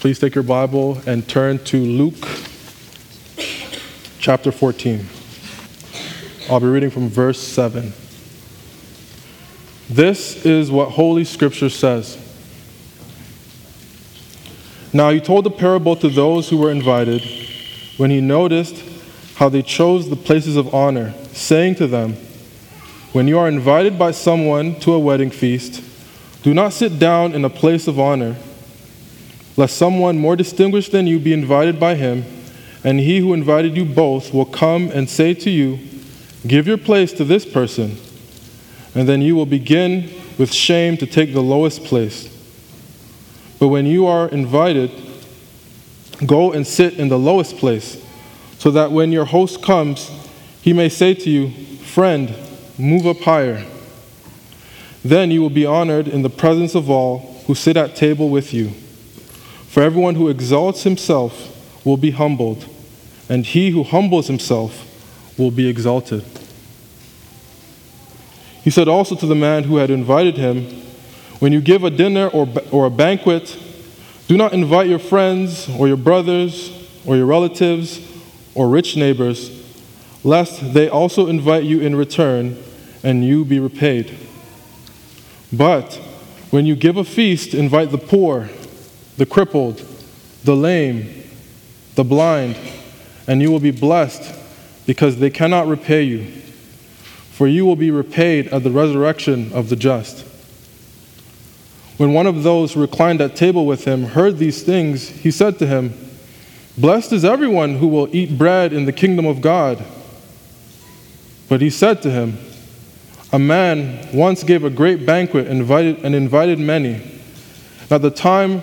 Please take your Bible and turn to Luke chapter 14. I'll be reading from verse 7. This is what Holy Scripture says. Now he told the parable to those who were invited when he noticed how they chose the places of honor, saying to them, When you are invited by someone to a wedding feast, do not sit down in a place of honor, lest someone more distinguished than you be invited by him, and he who invited you both will come and say to you, Give your place to this person, and then you will begin with shame to take the lowest place. But when you are invited, go and sit in the lowest place, so that when your host comes, he may say to you, Friend, move up higher. Then you will be honored in the presence of all who sit at table with you. For everyone who exalts himself will be humbled, and he who humbles himself will be exalted. He said also to the man who had invited him, When you give a dinner or, or a banquet, do not invite your friends or your brothers or your relatives or rich neighbors, lest they also invite you in return and you be repaid. But when you give a feast, invite the poor, the crippled, the lame, the blind, and you will be blessed because they cannot repay you. For you will be repaid at the resurrection of the just. When one of those who reclined at table with him heard these things, he said to him, Blessed is everyone who will eat bread in the kingdom of God. But he said to him, a man once gave a great banquet and invited, and invited many. At the time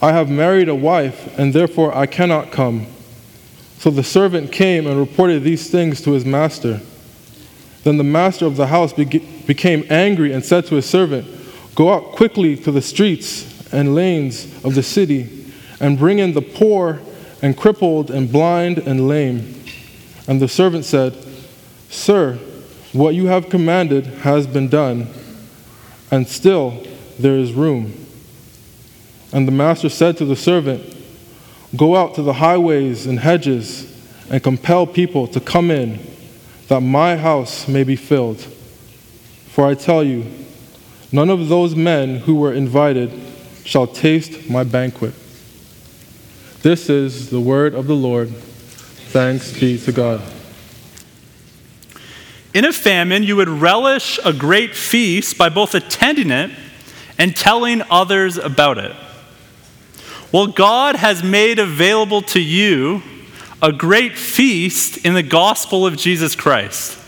I have married a wife, and therefore I cannot come. So the servant came and reported these things to his master. Then the master of the house became angry and said to his servant, Go out quickly to the streets and lanes of the city, and bring in the poor and crippled and blind and lame. And the servant said, Sir, what you have commanded has been done, and still there is room. And the master said to the servant, Go out to the highways and hedges and compel people to come in, that my house may be filled. For I tell you, none of those men who were invited shall taste my banquet. This is the word of the Lord. Thanks be to God. In a famine, you would relish a great feast by both attending it and telling others about it. Well, God has made available to you a great feast in the gospel of Jesus Christ.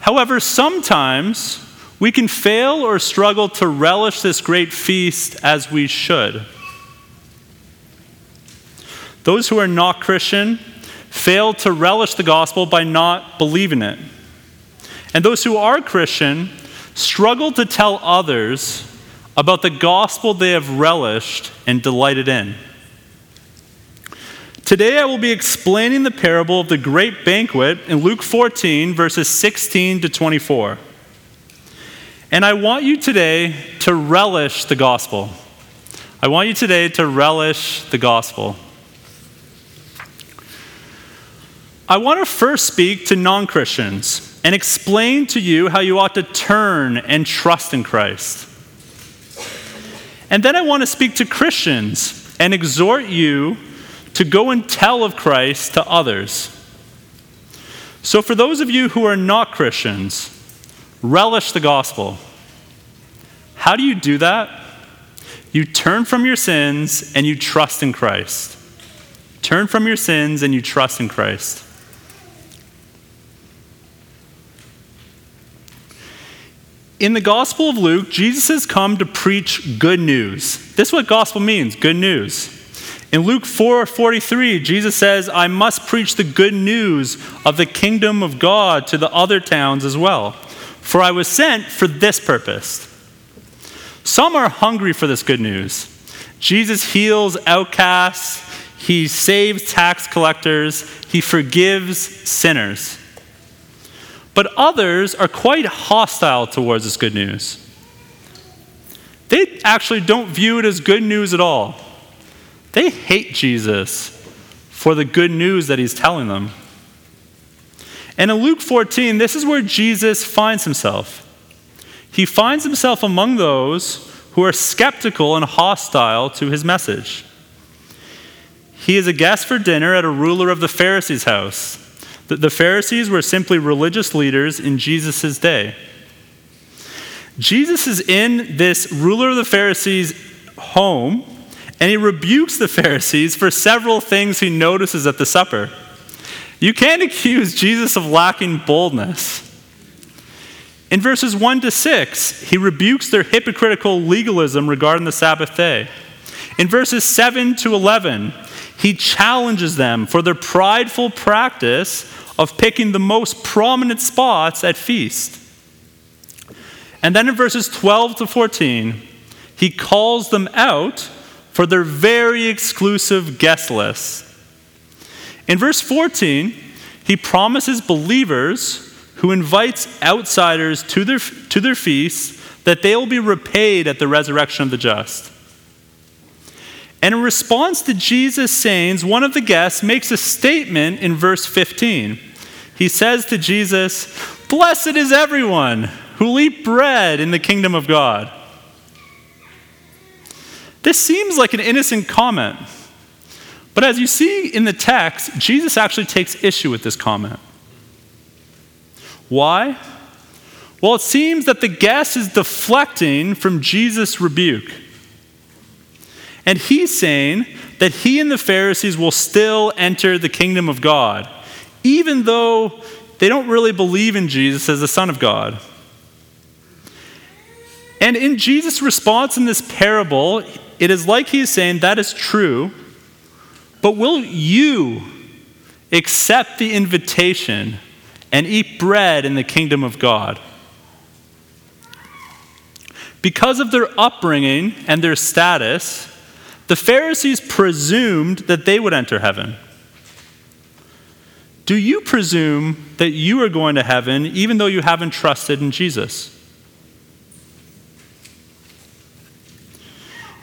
However, sometimes we can fail or struggle to relish this great feast as we should. Those who are not Christian fail to relish the gospel by not believing it. And those who are Christian struggle to tell others about the gospel they have relished and delighted in. Today I will be explaining the parable of the great banquet in Luke 14, verses 16 to 24. And I want you today to relish the gospel. I want you today to relish the gospel. I want to first speak to non Christians and explain to you how you ought to turn and trust in Christ. And then I want to speak to Christians and exhort you to go and tell of Christ to others. So, for those of you who are not Christians, relish the gospel. How do you do that? You turn from your sins and you trust in Christ. Turn from your sins and you trust in Christ. In the Gospel of Luke, Jesus has come to preach good news. This is what gospel means good news. In Luke 4:43, Jesus says, "I must preach the good news of the kingdom of God to the other towns as well, for I was sent for this purpose." Some are hungry for this good news. Jesus heals outcasts, he saves tax collectors, he forgives sinners. But others are quite hostile towards this good news. They actually don't view it as good news at all. They hate Jesus for the good news that he's telling them. And in Luke 14, this is where Jesus finds himself. He finds himself among those who are skeptical and hostile to his message. He is a guest for dinner at a ruler of the Pharisees' house. The Pharisees were simply religious leaders in Jesus' day. Jesus is in this ruler of the Pharisees' home, and he rebukes the Pharisees for several things he notices at the supper. You can't accuse Jesus of lacking boldness. In verses 1 to 6, he rebukes their hypocritical legalism regarding the Sabbath day. In verses 7 to 11, he challenges them for their prideful practice of picking the most prominent spots at feast. And then in verses 12 to 14, he calls them out for their very exclusive guest list. In verse 14, he promises believers who invites outsiders to their, to their feasts that they will be repaid at the resurrection of the just. And in response to Jesus' sayings, one of the guests makes a statement in verse 15. He says to Jesus, Blessed is everyone who will eat bread in the kingdom of God. This seems like an innocent comment, but as you see in the text, Jesus actually takes issue with this comment. Why? Well, it seems that the guest is deflecting from Jesus' rebuke. And he's saying that he and the Pharisees will still enter the kingdom of God even though they don't really believe in Jesus as the Son of God. And in Jesus' response in this parable, it is like he is saying, That is true, but will you accept the invitation and eat bread in the kingdom of God? Because of their upbringing and their status, the Pharisees presumed that they would enter heaven. Do you presume that you are going to heaven even though you haven't trusted in Jesus?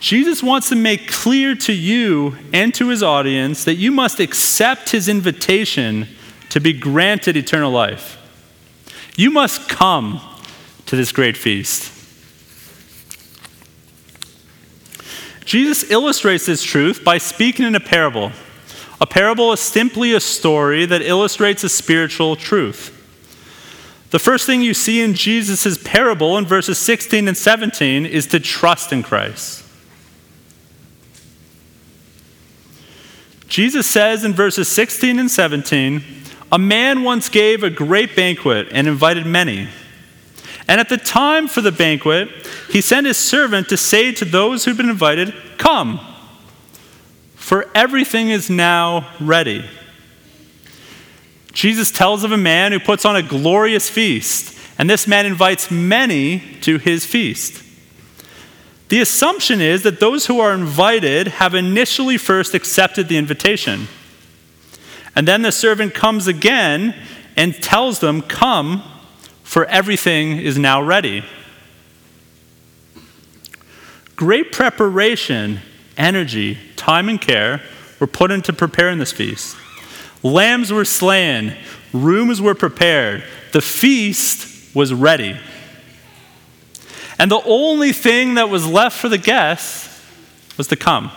Jesus wants to make clear to you and to his audience that you must accept his invitation to be granted eternal life. You must come to this great feast. Jesus illustrates this truth by speaking in a parable. A parable is simply a story that illustrates a spiritual truth. The first thing you see in Jesus' parable in verses 16 and 17 is to trust in Christ. Jesus says in verses 16 and 17, A man once gave a great banquet and invited many. And at the time for the banquet, he sent his servant to say to those who'd been invited, Come for everything is now ready. Jesus tells of a man who puts on a glorious feast, and this man invites many to his feast. The assumption is that those who are invited have initially first accepted the invitation. And then the servant comes again and tells them, Come, for everything is now ready. Great preparation energy, time, and care were put into preparing this feast. Lambs were slain, rooms were prepared, the feast was ready. And the only thing that was left for the guests was to come.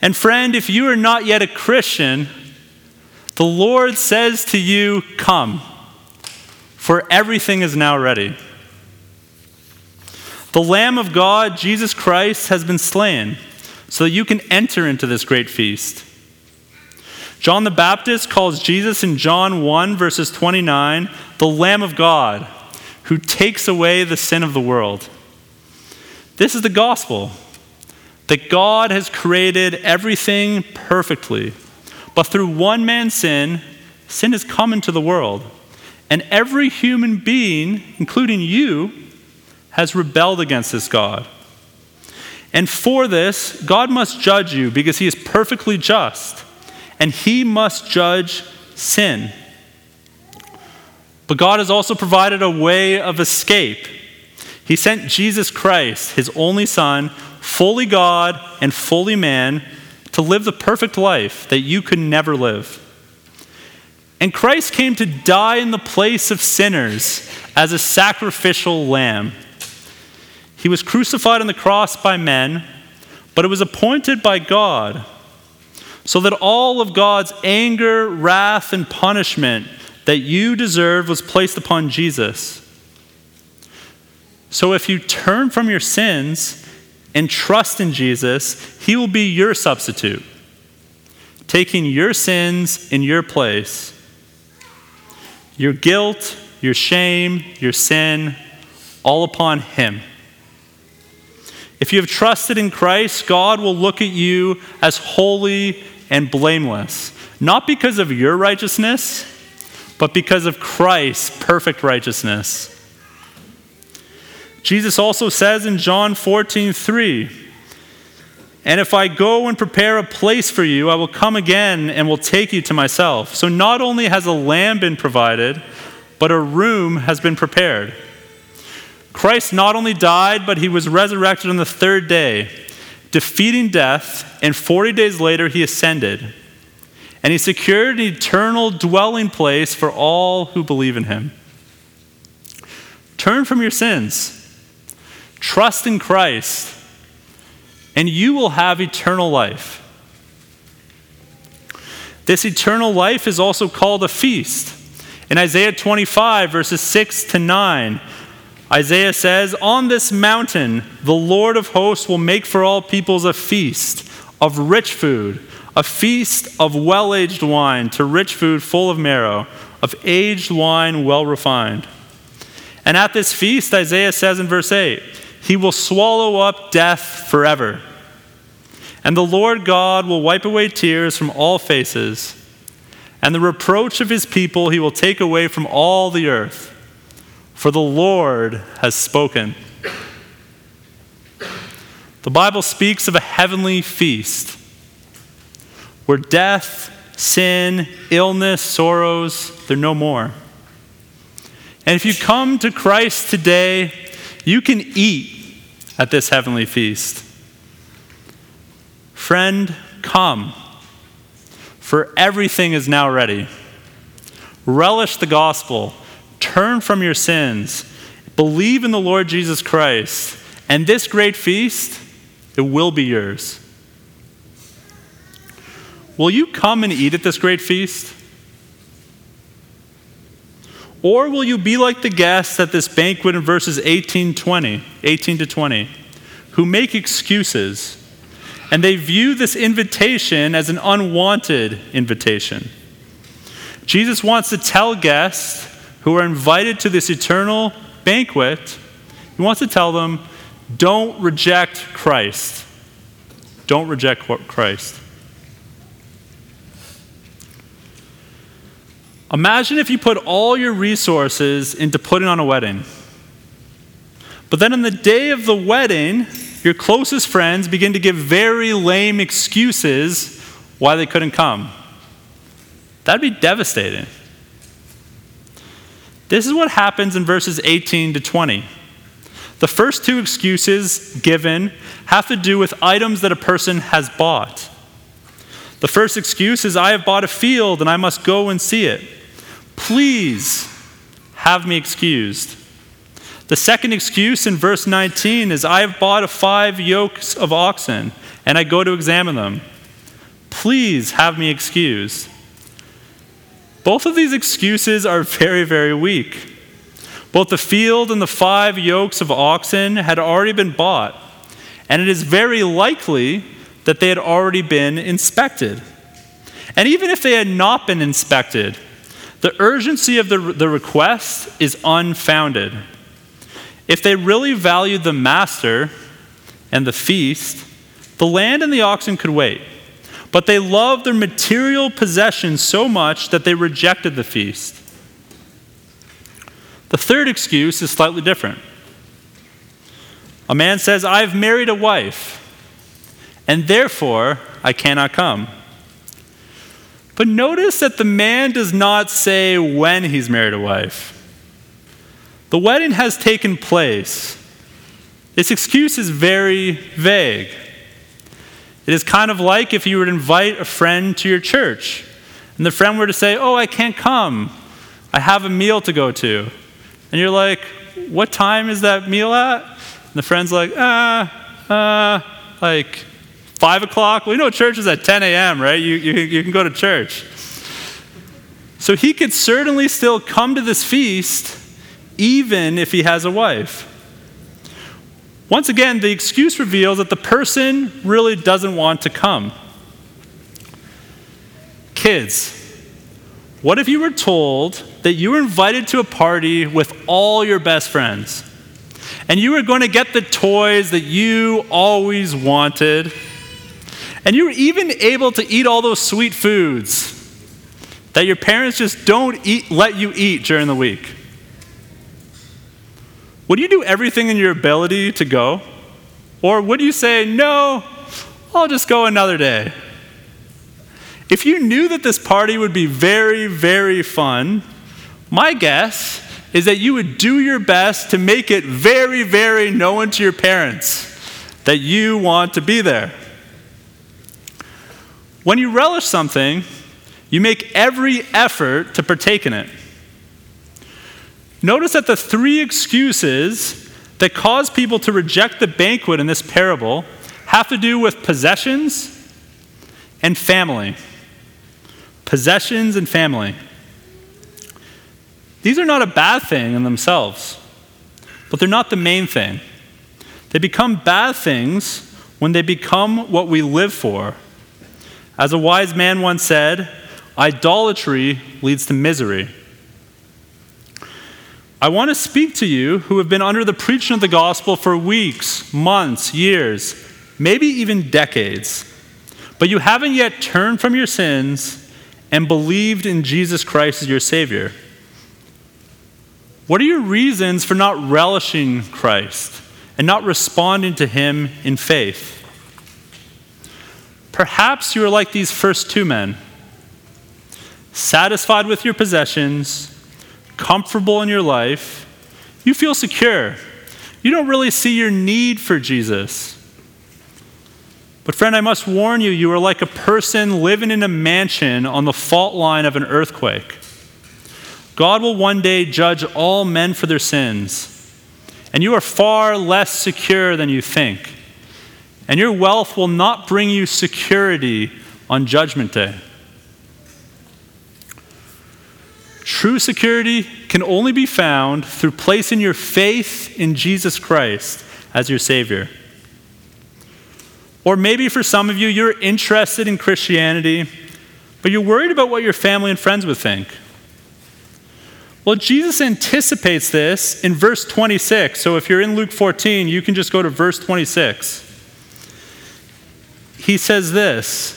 And friend, if you are not yet a Christian, the Lord says to you, Come, for everything is now ready. The Lamb of God, Jesus Christ, has been slain so that you can enter into this great feast. John the Baptist calls Jesus in John 1, verses 29, the Lamb of God, who takes away the sin of the world. This is the gospel that God has created everything perfectly, but through one man's sin, sin has come into the world. And every human being, including you, has rebelled against this God. And for this, God must judge you because he is perfectly just, and he must judge sin. But God has also provided a way of escape. He sent Jesus Christ, his only Son, fully God and fully man, to live the perfect life that you could never live. And Christ came to die in the place of sinners as a sacrificial lamb. He was crucified on the cross by men, but it was appointed by God so that all of God's anger, wrath, and punishment that you deserve was placed upon Jesus. So if you turn from your sins and trust in Jesus, he will be your substitute, taking your sins in your place. Your guilt, your shame, your sin, all upon him. If you have trusted in Christ, God will look at you as holy and blameless, not because of your righteousness, but because of Christ's perfect righteousness. Jesus also says in John 14, 3, and if I go and prepare a place for you, I will come again and will take you to myself. So not only has a lamb been provided, but a room has been prepared. Christ not only died, but he was resurrected on the third day, defeating death, and 40 days later he ascended. And he secured an eternal dwelling place for all who believe in him. Turn from your sins, trust in Christ, and you will have eternal life. This eternal life is also called a feast. In Isaiah 25, verses 6 to 9, Isaiah says, On this mountain, the Lord of hosts will make for all peoples a feast of rich food, a feast of well aged wine, to rich food full of marrow, of aged wine well refined. And at this feast, Isaiah says in verse 8, He will swallow up death forever. And the Lord God will wipe away tears from all faces, and the reproach of his people he will take away from all the earth for the Lord has spoken. The Bible speaks of a heavenly feast where death, sin, illness, sorrows, they're no more. And if you come to Christ today, you can eat at this heavenly feast. Friend, come, for everything is now ready. Relish the gospel Turn from your sins, believe in the Lord Jesus Christ, and this great feast, it will be yours. Will you come and eat at this great feast? Or will you be like the guests at this banquet in verses 18, 20, 18 to 20, who make excuses and they view this invitation as an unwanted invitation? Jesus wants to tell guests who are invited to this eternal banquet, he wants to tell them don't reject Christ. Don't reject Christ. Imagine if you put all your resources into putting on a wedding. But then on the day of the wedding, your closest friends begin to give very lame excuses why they couldn't come. That'd be devastating. This is what happens in verses 18 to 20. The first two excuses given have to do with items that a person has bought. The first excuse is, I have bought a field and I must go and see it. Please have me excused. The second excuse in verse 19 is, I have bought five yokes of oxen and I go to examine them. Please have me excused. Both of these excuses are very, very weak. Both the field and the five yokes of oxen had already been bought, and it is very likely that they had already been inspected. And even if they had not been inspected, the urgency of the, the request is unfounded. If they really valued the master and the feast, the land and the oxen could wait. But they loved their material possessions so much that they rejected the feast. The third excuse is slightly different. A man says, I've married a wife, and therefore I cannot come. But notice that the man does not say when he's married a wife. The wedding has taken place. This excuse is very vague. It is kind of like if you were to invite a friend to your church, and the friend were to say, Oh, I can't come. I have a meal to go to. And you're like, What time is that meal at? And the friend's like, Ah, uh, uh, like 5 o'clock? Well, you know, church is at 10 a.m., right? You, you, you can go to church. So he could certainly still come to this feast even if he has a wife. Once again, the excuse reveals that the person really doesn't want to come. Kids, what if you were told that you were invited to a party with all your best friends and you were going to get the toys that you always wanted? And you were even able to eat all those sweet foods that your parents just don't eat, let you eat during the week. Would you do everything in your ability to go? Or would you say, no, I'll just go another day? If you knew that this party would be very, very fun, my guess is that you would do your best to make it very, very known to your parents that you want to be there. When you relish something, you make every effort to partake in it. Notice that the three excuses that cause people to reject the banquet in this parable have to do with possessions and family. Possessions and family. These are not a bad thing in themselves, but they're not the main thing. They become bad things when they become what we live for as a wise man once said, idolatry leads to misery. I want to speak to you who have been under the preaching of the gospel for weeks, months, years, maybe even decades, but you haven't yet turned from your sins and believed in Jesus Christ as your Savior. What are your reasons for not relishing Christ and not responding to Him in faith? Perhaps you are like these first two men, satisfied with your possessions, comfortable in your life. You feel secure. You don't really see your need for Jesus. But, friend, I must warn you, you are like a person living in a mansion on the fault line of an earthquake. God will one day judge all men for their sins, and you are far less secure than you think and your wealth will not bring you security on Judgment Day. True security can only be found through placing your faith in Jesus Christ as your Savior. Or maybe for some of you, you're interested in Christianity, but you're worried about what your family and friends would think. Well, Jesus anticipates this in verse 26. So if you're in Luke 14, you can just go to verse 26 he says this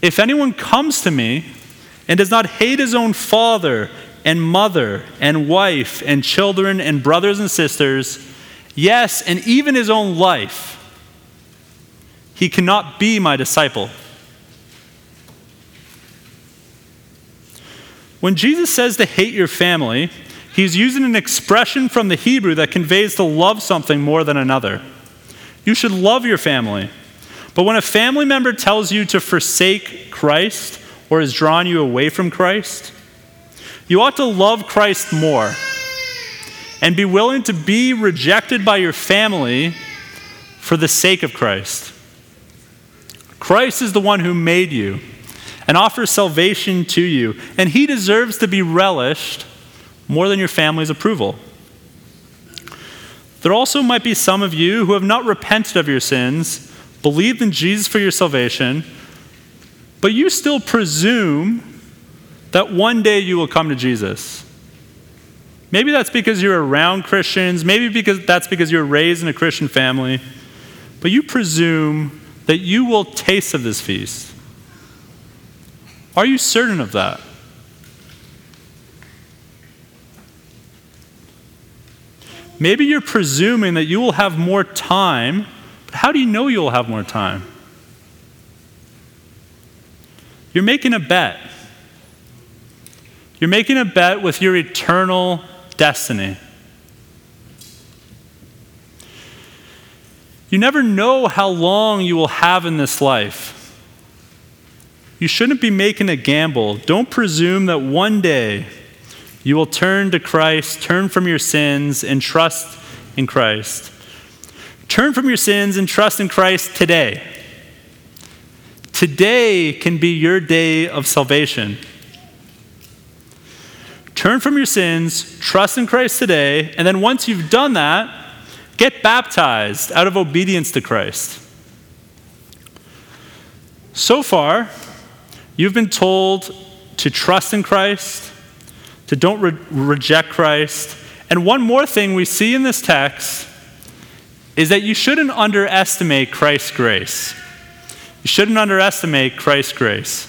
If anyone comes to me and does not hate his own father and mother and wife and children and brothers and sisters, yes, and even his own life, he cannot be my disciple. When Jesus says to hate your family, he's using an expression from the Hebrew that conveys to love something more than another. You should love your family. But when a family member tells you to forsake Christ or has drawn you away from Christ, you ought to love Christ more and be willing to be rejected by your family for the sake of Christ. Christ is the one who made you and offers salvation to you, and he deserves to be relished more than your family's approval. There also might be some of you who have not repented of your sins believed in Jesus for your salvation, but you still presume that one day you will come to Jesus. Maybe that's because you're around Christians. Maybe because that's because you're raised in a Christian family. But you presume that you will taste of this feast. Are you certain of that? Maybe you're presuming that you will have more time, but how do you know you'll have more time? You're making a bet. You're making a bet with your eternal destiny. You never know how long you will have in this life. You shouldn't be making a gamble. Don't presume that one day you will turn to Christ, turn from your sins, and trust in Christ. Turn from your sins and trust in Christ today. Today can be your day of salvation. Turn from your sins, trust in Christ today, and then once you've done that, get baptized out of obedience to Christ. So far, you've been told to trust in Christ, to don't re- reject Christ. And one more thing we see in this text is that you shouldn't underestimate Christ's grace. You shouldn't underestimate Christ's grace.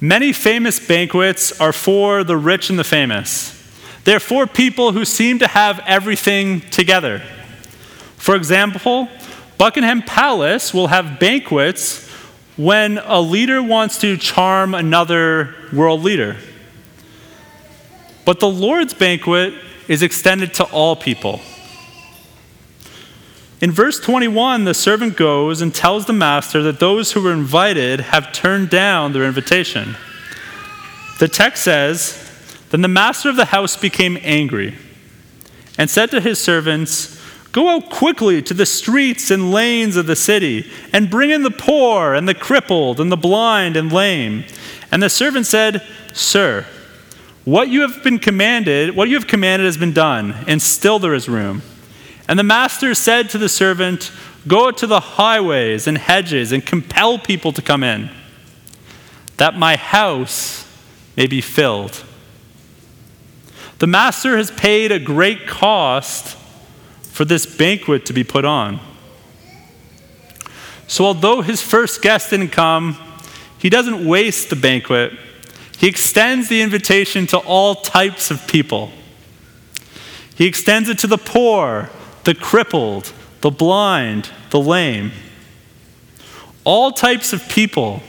Many famous banquets are for the rich and the famous. They're for people who seem to have everything together. For example, Buckingham Palace will have banquets when a leader wants to charm another world leader. But the Lord's banquet is extended to all people. In verse 21, the servant goes and tells the master that those who were invited have turned down their invitation. The text says, Then the master of the house became angry and said to his servants, Go out quickly to the streets and lanes of the city and bring in the poor and the crippled and the blind and lame. And the servant said, Sir, what you have been commanded, what you have commanded has been done, and still there is room. And the master said to the servant, Go to the highways and hedges and compel people to come in, that my house may be filled. The master has paid a great cost for this banquet to be put on. So, although his first guest didn't come, he doesn't waste the banquet. He extends the invitation to all types of people. He extends it to the poor, the crippled, the blind, the lame. All types of people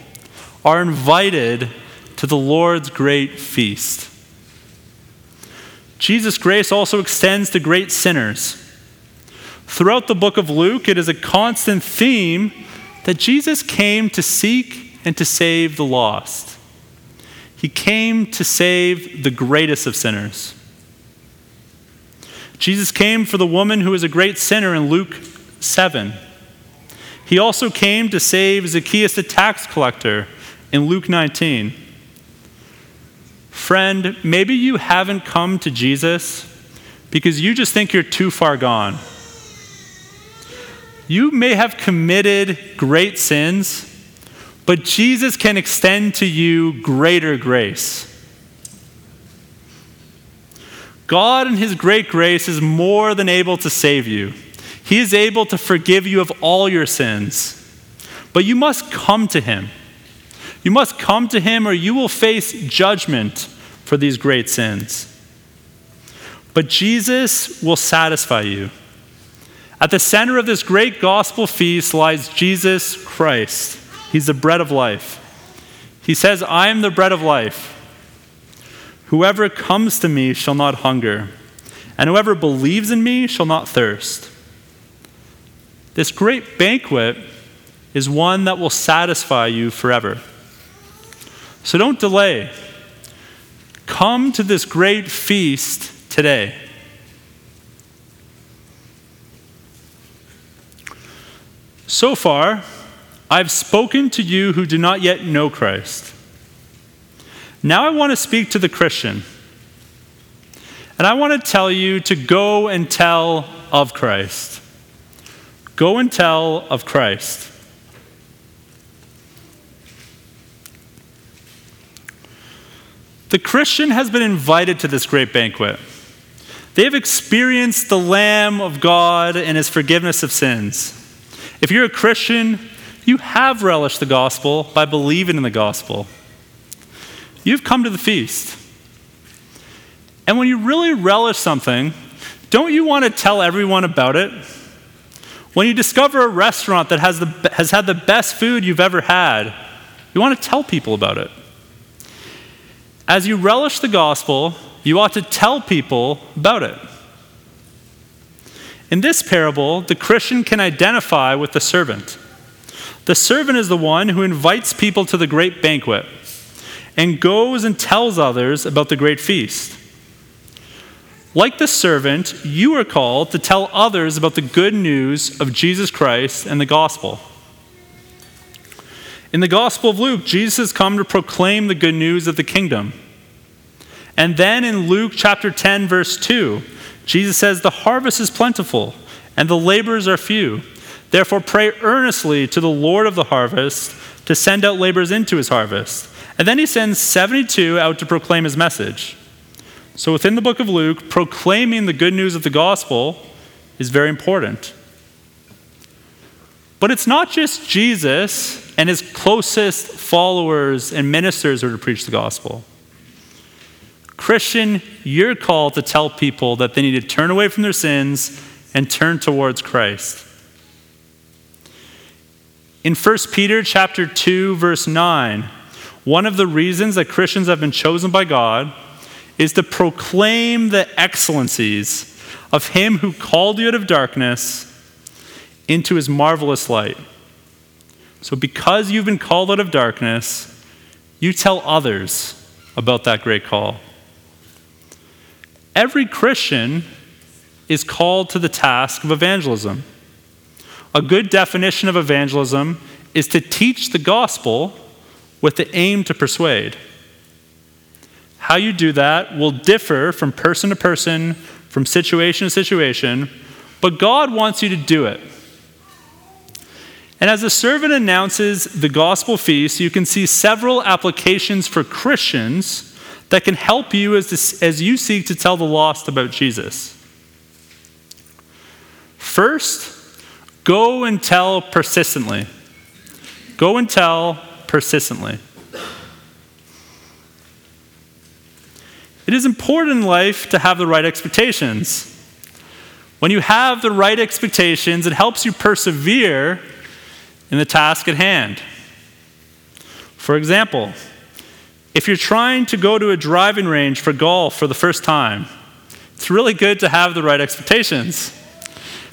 are invited to the Lord's great feast. Jesus' grace also extends to great sinners. Throughout the book of Luke, it is a constant theme that Jesus came to seek and to save the lost. He came to save the greatest of sinners. Jesus came for the woman who was a great sinner in Luke 7. He also came to save Zacchaeus the tax collector in Luke 19. Friend, maybe you haven't come to Jesus because you just think you're too far gone. You may have committed great sins, but Jesus can extend to you greater grace. God, in His great grace, is more than able to save you. He is able to forgive you of all your sins. But you must come to Him. You must come to Him, or you will face judgment for these great sins. But Jesus will satisfy you. At the center of this great gospel feast lies Jesus Christ. He's the bread of life. He says, I am the bread of life. Whoever comes to me shall not hunger, and whoever believes in me shall not thirst. This great banquet is one that will satisfy you forever. So don't delay. Come to this great feast today. So far, I've spoken to you who do not yet know Christ. Now I want to speak to the Christian. And I want to tell you to go and tell of Christ. Go and tell of Christ. The Christian has been invited to this great banquet. They have experienced the Lamb of God and his forgiveness of sins. If you're a Christian, you have relished the gospel by believing in the gospel. You've come to the feast. And when you really relish something, don't you want to tell everyone about it? When you discover a restaurant that has, the, has had the best food you've ever had, you want to tell people about it. As you relish the gospel, you ought to tell people about it. In this parable, the Christian can identify with the servant. The servant is the one who invites people to the great banquet and goes and tells others about the great feast. Like the servant, you are called to tell others about the good news of Jesus Christ and the gospel. In the Gospel of Luke, Jesus has come to proclaim the good news of the kingdom. And then in Luke chapter 10, verse 2, Jesus says, The harvest is plentiful, and the laborers are few. Therefore, pray earnestly to the Lord of the harvest to send out laborers into his harvest. And then he sends 72 out to proclaim his message. So, within the book of Luke, proclaiming the good news of the gospel is very important. But it's not just Jesus and his closest followers and ministers who are to preach the gospel. Christian, you're called to tell people that they need to turn away from their sins and turn towards Christ. In 1 Peter chapter 2 verse 9, one of the reasons that Christians have been chosen by God is to proclaim the excellencies of him who called you out of darkness into his marvelous light. So, because you've been called out of darkness, you tell others about that great call. Every Christian is called to the task of evangelism. A good definition of evangelism is to teach the gospel with the aim to persuade. How you do that will differ from person to person, from situation to situation, but God wants you to do it. And as the servant announces the gospel feast, you can see several applications for Christians that can help you as, this, as you seek to tell the lost about Jesus. First, go and tell persistently. Go and tell persistently. It is important in life to have the right expectations. When you have the right expectations, it helps you persevere in the task at hand. For example, if you're trying to go to a driving range for golf for the first time, it's really good to have the right expectations.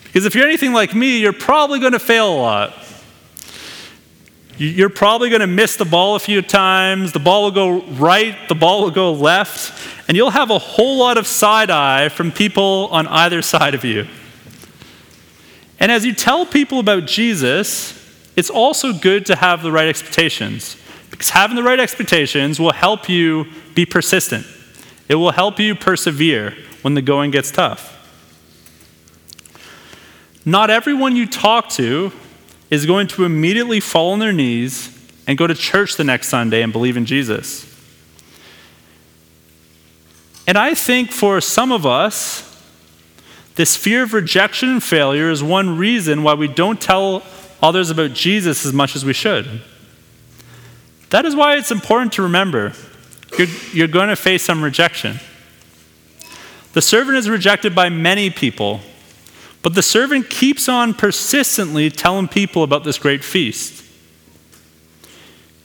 Because if you're anything like me, you're probably going to fail a lot. You're probably going to miss the ball a few times. The ball will go right, the ball will go left, and you'll have a whole lot of side eye from people on either side of you. And as you tell people about Jesus, it's also good to have the right expectations, because having the right expectations will help you be persistent. It will help you persevere when the going gets tough. Not everyone you talk to is going to immediately fall on their knees and go to church the next Sunday and believe in Jesus. And I think for some of us, this fear of rejection and failure is one reason why we don't tell others about Jesus as much as we should. That is why it's important to remember you're, you're going to face some rejection. The servant is rejected by many people, but the servant keeps on persistently telling people about this great feast.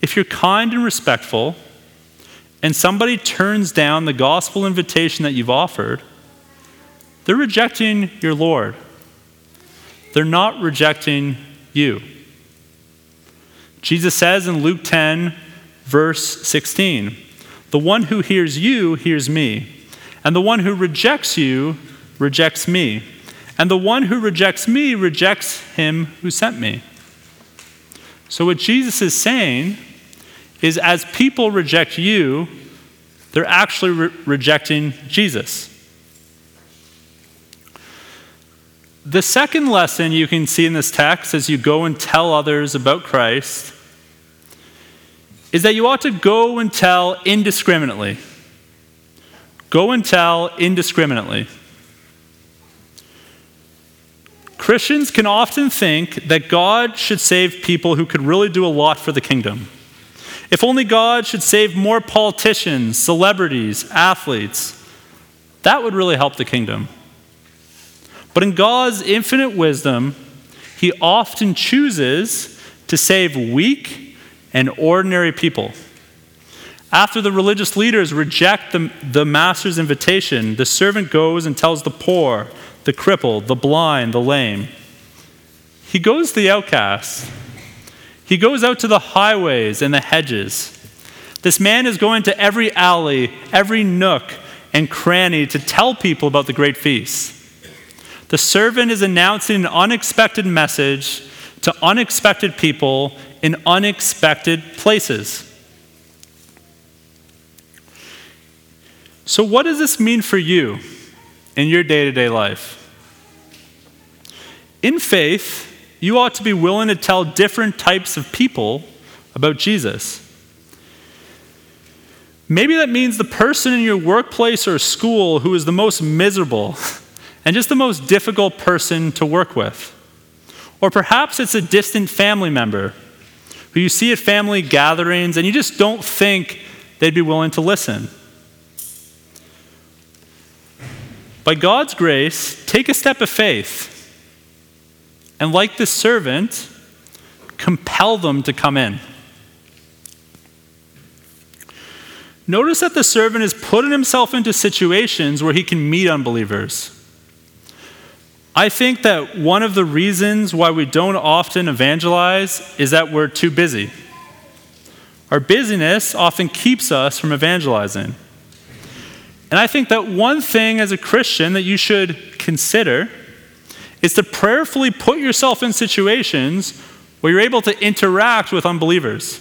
If you're kind and respectful, and somebody turns down the gospel invitation that you've offered, they're rejecting your Lord. They're not rejecting you. Jesus says in Luke 10, verse 16, The one who hears you hears me, and the one who rejects you rejects me. And the one who rejects me rejects him who sent me. So, what Jesus is saying is as people reject you, they're actually re- rejecting Jesus. The second lesson you can see in this text as you go and tell others about Christ is that you ought to go and tell indiscriminately. Go and tell indiscriminately. Christians can often think that God should save people who could really do a lot for the kingdom. If only God should save more politicians, celebrities, athletes, that would really help the kingdom. But in God's infinite wisdom, He often chooses to save weak and ordinary people. After the religious leaders reject the, the master's invitation, the servant goes and tells the poor, the crippled, the blind, the lame. He goes to the outcasts. He goes out to the highways and the hedges. This man is going to every alley, every nook and cranny to tell people about the great feast. The servant is announcing an unexpected message to unexpected people in unexpected places. So, what does this mean for you in your day to day life? In faith, you ought to be willing to tell different types of people about Jesus. Maybe that means the person in your workplace or school who is the most miserable and just the most difficult person to work with. Or perhaps it's a distant family member who you see at family gatherings and you just don't think they'd be willing to listen. By God's grace, take a step of faith and, like the servant, compel them to come in. Notice that the servant is putting himself into situations where he can meet unbelievers. I think that one of the reasons why we don't often evangelize is that we're too busy. Our busyness often keeps us from evangelizing. And I think that one thing as a Christian that you should consider is to prayerfully put yourself in situations where you're able to interact with unbelievers.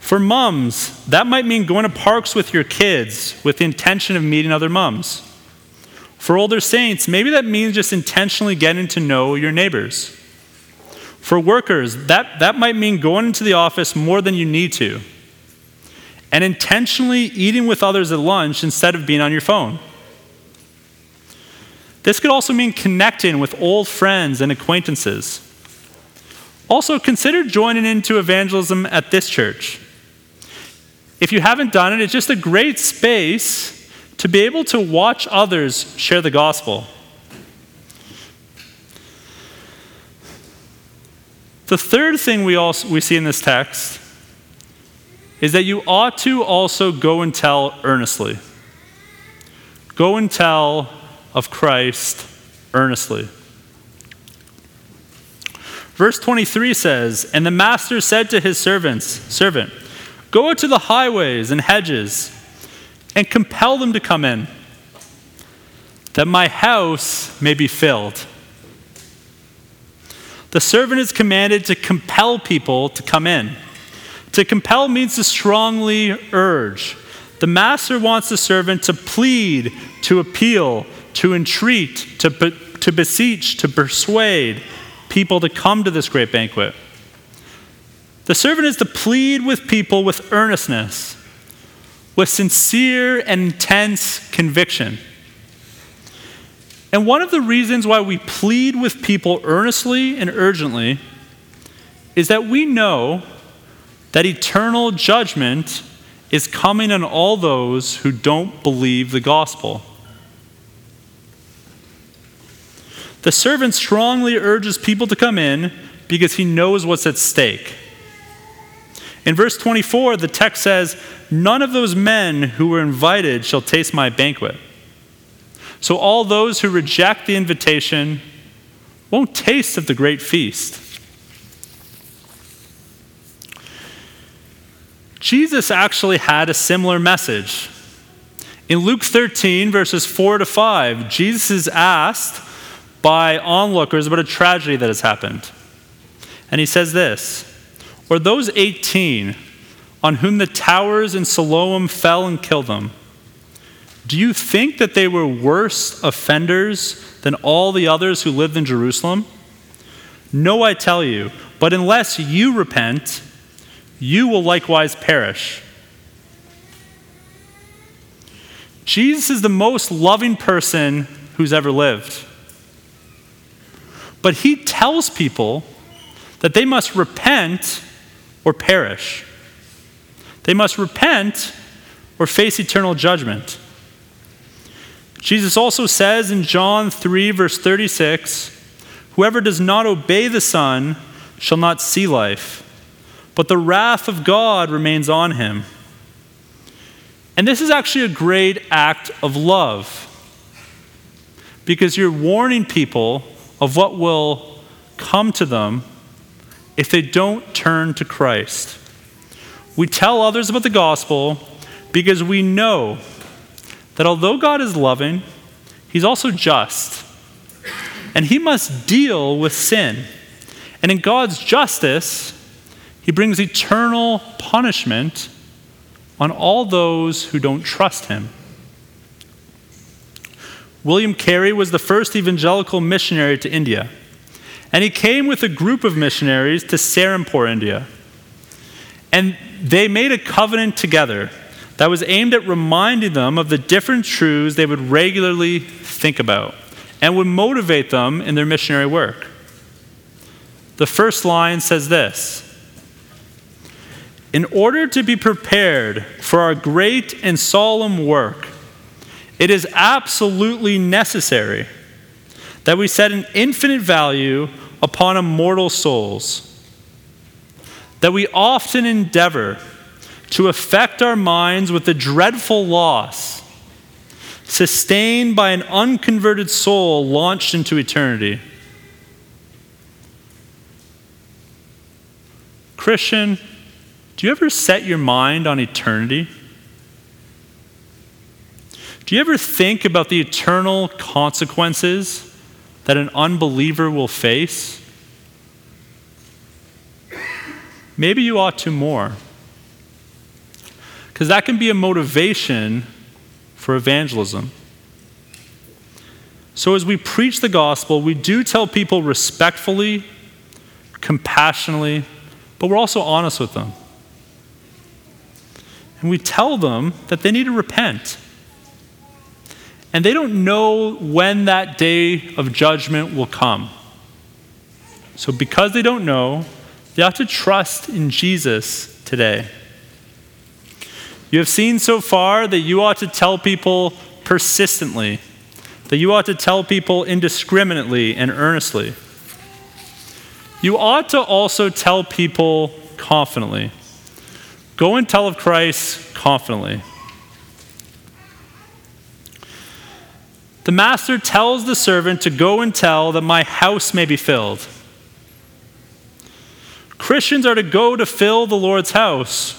For mums, that might mean going to parks with your kids with the intention of meeting other mums. For older saints, maybe that means just intentionally getting to know your neighbors. For workers, that, that might mean going into the office more than you need to and intentionally eating with others at lunch instead of being on your phone. This could also mean connecting with old friends and acquaintances. Also, consider joining into evangelism at this church. If you haven't done it, it's just a great space to be able to watch others share the gospel. The third thing we, also, we see in this text is that you ought to also go and tell earnestly. Go and tell of Christ earnestly. Verse 23 says, And the master said to his servants, Servant, Go to the highways and hedges and compel them to come in, that my house may be filled. The servant is commanded to compel people to come in. To compel means to strongly urge. The master wants the servant to plead, to appeal, to entreat, to, be, to beseech, to persuade people to come to this great banquet. The servant is to plead with people with earnestness, with sincere and intense conviction. And one of the reasons why we plead with people earnestly and urgently is that we know that eternal judgment is coming on all those who don't believe the gospel. The servant strongly urges people to come in because he knows what's at stake. In verse 24, the text says, None of those men who were invited shall taste my banquet. So all those who reject the invitation won't taste of the great feast. Jesus actually had a similar message. In Luke 13, verses 4 to 5, Jesus is asked by onlookers about a tragedy that has happened. And he says this or those 18 on whom the towers in Siloam fell and killed them, do you think that they were worse offenders than all the others who lived in Jerusalem? No, I tell you, but unless you repent, you will likewise perish. Jesus is the most loving person who's ever lived. But he tells people that they must repent or perish. They must repent or face eternal judgment. Jesus also says in John 3, verse 36 Whoever does not obey the Son shall not see life, but the wrath of God remains on him. And this is actually a great act of love because you're warning people of what will come to them if they don't turn to Christ. We tell others about the gospel because we know that although God is loving, He's also just. And He must deal with sin. And in God's justice, He brings eternal punishment on all those who don't trust Him. William Carey was the first evangelical missionary to India, and he came with a group of missionaries to Serampore, India. And they made a covenant together that was aimed at reminding them of the different truths they would regularly think about and would motivate them in their missionary work. The first line says this In order to be prepared for our great and solemn work, it is absolutely necessary that we set an infinite value upon immortal souls, that we often endeavor to affect our minds with the dreadful loss sustained by an unconverted soul launched into eternity. Christian, do you ever set your mind on eternity? Do you ever think about the eternal consequences that an unbeliever will face? Maybe you ought to more. Because that can be a motivation for evangelism. So, as we preach the gospel, we do tell people respectfully, compassionately, but we're also honest with them. And we tell them that they need to repent. And they don't know when that day of judgment will come. So, because they don't know, they have to trust in Jesus today. You have seen so far that you ought to tell people persistently, that you ought to tell people indiscriminately and earnestly. You ought to also tell people confidently. Go and tell of Christ confidently. The master tells the servant to go and tell that my house may be filled. Christians are to go to fill the Lord's house.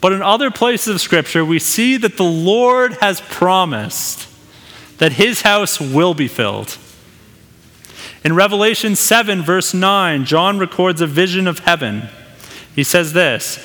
But in other places of Scripture, we see that the Lord has promised that his house will be filled. In Revelation 7, verse 9, John records a vision of heaven. He says this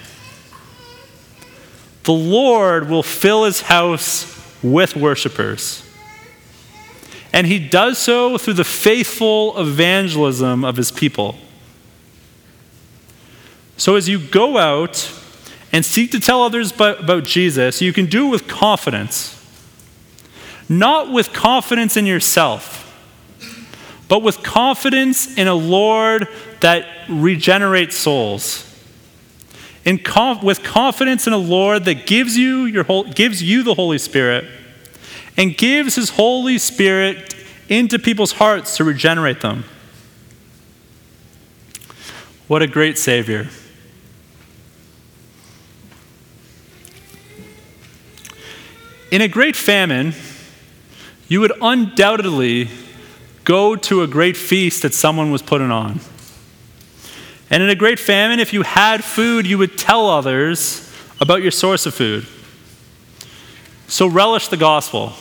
The Lord will fill his house with worshipers. And he does so through the faithful evangelism of his people. So as you go out and seek to tell others about Jesus, you can do it with confidence. Not with confidence in yourself, but with confidence in a Lord that regenerates souls. In with confidence in a Lord that gives you, your whole, gives you the Holy Spirit and gives His Holy Spirit into people's hearts to regenerate them. What a great Savior. In a great famine, you would undoubtedly go to a great feast that someone was putting on. And in a great famine, if you had food, you would tell others about your source of food. So relish the gospel.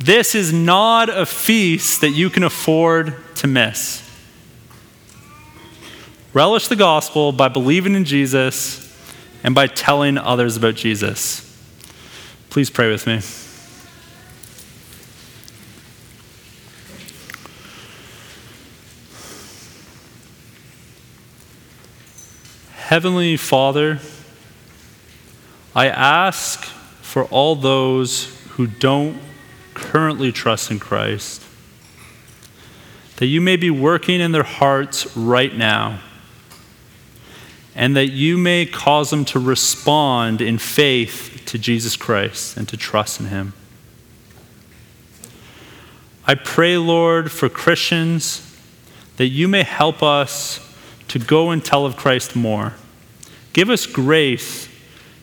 This is not a feast that you can afford to miss. Relish the gospel by believing in Jesus and by telling others about Jesus. Please pray with me. Heavenly Father, I ask for all those who don't currently trust in Christ, that you may be working in their hearts right now, and that you may cause them to respond in faith to Jesus Christ and to trust in Him. I pray, Lord, for Christians that you may help us to go and tell of Christ more. Give us grace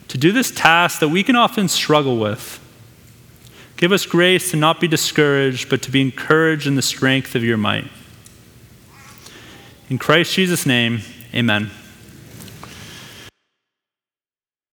to do this task that we can often struggle with. Give us grace to not be discouraged, but to be encouraged in the strength of your might. In Christ Jesus' name, amen.